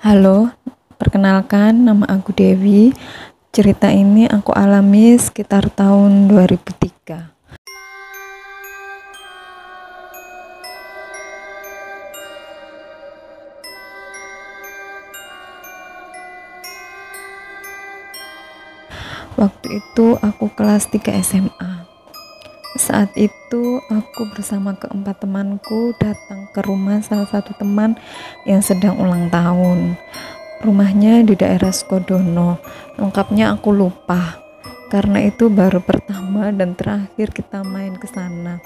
Halo, perkenalkan nama aku Dewi. Cerita ini aku alami sekitar tahun 2003. Waktu itu aku kelas 3 SMA. Saat itu aku bersama keempat temanku datang ke rumah salah satu teman yang sedang ulang tahun. Rumahnya di daerah Skodono. Lengkapnya aku lupa. Karena itu baru pertama dan terakhir kita main ke sana.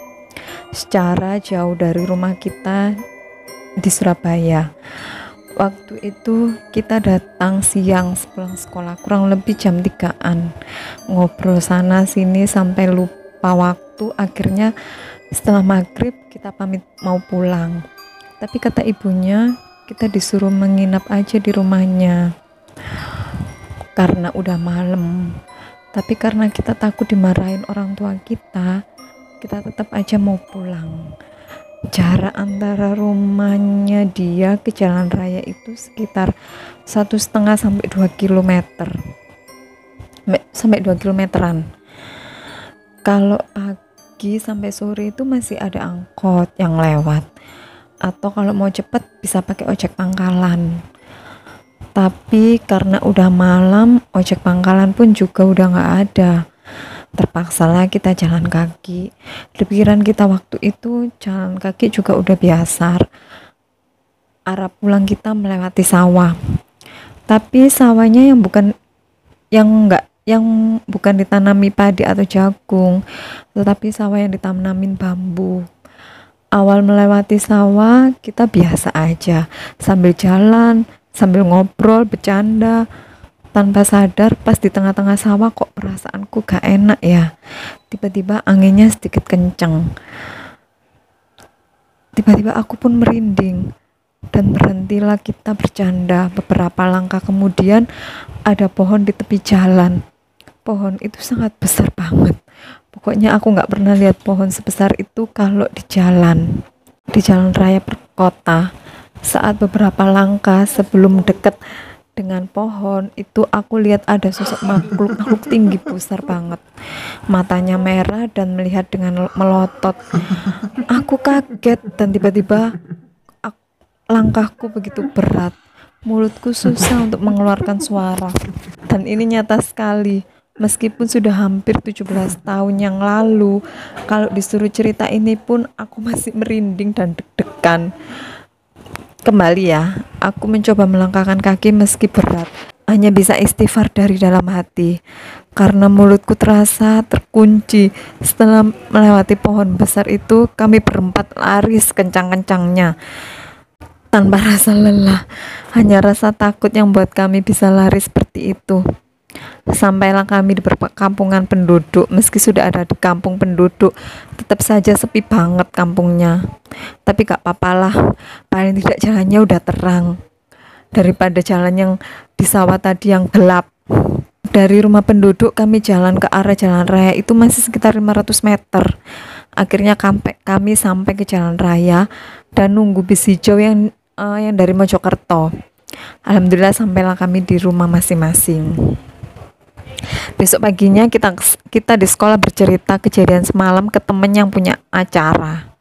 Secara jauh dari rumah kita di Surabaya waktu itu kita datang siang sepulang sekolah kurang lebih jam 3an ngobrol sana sini sampai lupa waktu akhirnya setelah maghrib kita pamit mau pulang. Tapi kata ibunya kita disuruh menginap aja di rumahnya. Karena udah malam. Tapi karena kita takut dimarahin orang tua kita kita tetap aja mau pulang. Jarak antara rumahnya dia ke jalan raya itu sekitar satu setengah sampai dua kilometer. Sampai dua kilometeran kalau pagi sampai sore itu masih ada angkot yang lewat. Atau kalau mau cepet bisa pakai ojek pangkalan. Tapi karena udah malam ojek pangkalan pun juga udah nggak ada. Terpaksalah kita jalan kaki. Pikiran kita waktu itu jalan kaki juga udah biasa arah pulang kita melewati sawah. Tapi sawahnya yang bukan yang enggak yang bukan ditanami padi atau jagung tetapi sawah yang ditanamin bambu. Awal melewati sawah kita biasa aja. Sambil jalan sambil ngobrol bercanda. Tanpa sadar pas di tengah-tengah sawah kok perasaanku gak enak ya. Tiba-tiba anginnya sedikit kenceng. Tiba-tiba aku pun merinding. Dan berhentilah kita bercanda. Beberapa langkah kemudian ada pohon di tepi jalan pohon itu sangat besar banget. Pokoknya aku nggak pernah lihat pohon sebesar itu kalau di jalan di jalan raya perkota. Saat beberapa langkah sebelum deket dengan pohon itu aku lihat ada sosok makhluk makhluk tinggi besar banget. Matanya merah dan melihat dengan melotot. Aku kaget dan tiba-tiba langkahku begitu berat. Mulutku susah untuk mengeluarkan suara. Dan ini nyata sekali meskipun sudah hampir 17 tahun yang lalu kalau disuruh cerita ini pun aku masih merinding dan deg-degan Kembali ya, aku mencoba melangkahkan kaki meski berat. Hanya bisa istighfar dari dalam hati. Karena mulutku terasa terkunci. Setelah melewati pohon besar itu, kami berempat lari sekencang-kencangnya. Tanpa rasa lelah, hanya rasa takut yang buat kami bisa lari seperti itu. Sampailah kami di perkampungan penduduk, meski sudah ada di kampung penduduk, tetap saja sepi banget kampungnya. Tapi gak papalah, paling tidak jalannya udah terang. Daripada jalan yang di sawah tadi yang gelap. Dari rumah penduduk kami jalan ke arah jalan raya itu masih sekitar 500 meter. Akhirnya kami sampai ke jalan raya dan nunggu bis hijau yang uh, yang dari Mojokerto. Alhamdulillah sampailah kami di rumah masing-masing. Besok paginya kita kita di sekolah bercerita kejadian semalam ke temen yang punya acara.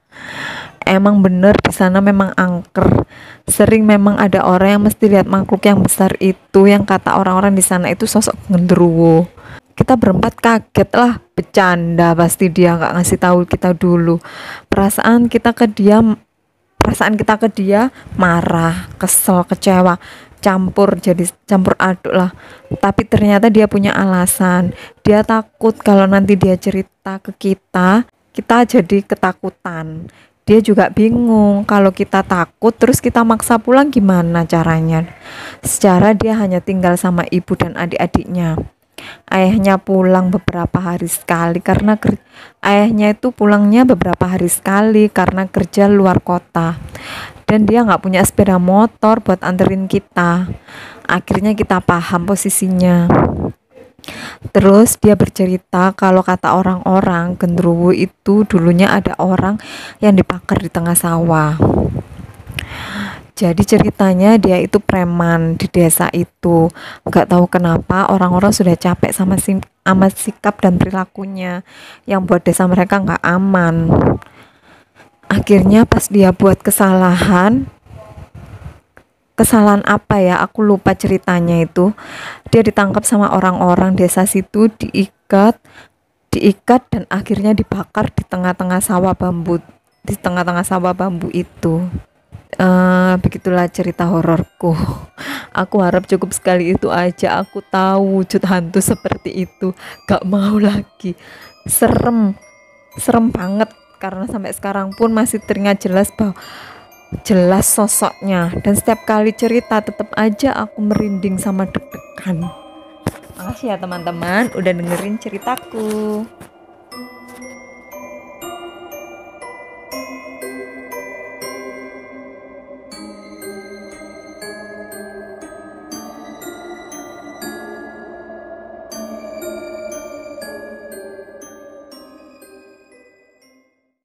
Emang bener di sana memang angker. Sering memang ada orang yang mesti lihat makhluk yang besar itu yang kata orang-orang di sana itu sosok genderuwo. Kita berempat kaget lah, bercanda pasti dia nggak ngasih tahu kita dulu. Perasaan kita ke dia perasaan kita ke dia marah, kesel, kecewa campur jadi campur aduk lah. Tapi ternyata dia punya alasan. Dia takut kalau nanti dia cerita ke kita kita jadi ketakutan. Dia juga bingung kalau kita takut terus kita maksa pulang gimana caranya? Secara dia hanya tinggal sama ibu dan adik-adiknya. Ayahnya pulang beberapa hari sekali karena ayahnya itu pulangnya beberapa hari sekali karena kerja luar kota dan dia nggak punya sepeda motor buat anterin kita. Akhirnya kita paham posisinya. Terus dia bercerita kalau kata orang-orang genderuwo itu dulunya ada orang yang dipakar di tengah sawah. jadi ceritanya dia itu preman di desa itu. Nggak tahu kenapa orang-orang sudah capek sama sama sikap dan perilakunya. Yang buat desa mereka nggak aman akhirnya pas dia buat kesalahan kesalahan apa ya? Aku lupa ceritanya itu. Dia ditangkap sama orang-orang desa situ diikat diikat dan akhirnya dibakar di tengah-tengah sawah bambu di tengah-tengah sawah bambu itu. Uh, begitulah cerita hororku. Aku harap cukup sekali itu aja. Aku tahu wujud hantu seperti itu. Gak mau lagi. Serem. Serem banget karena sampai sekarang pun masih teringat jelas bahwa jelas sosoknya. Dan setiap kali cerita tetap aja aku merinding sama deg-degan. Makasih ya teman-teman udah dengerin ceritaku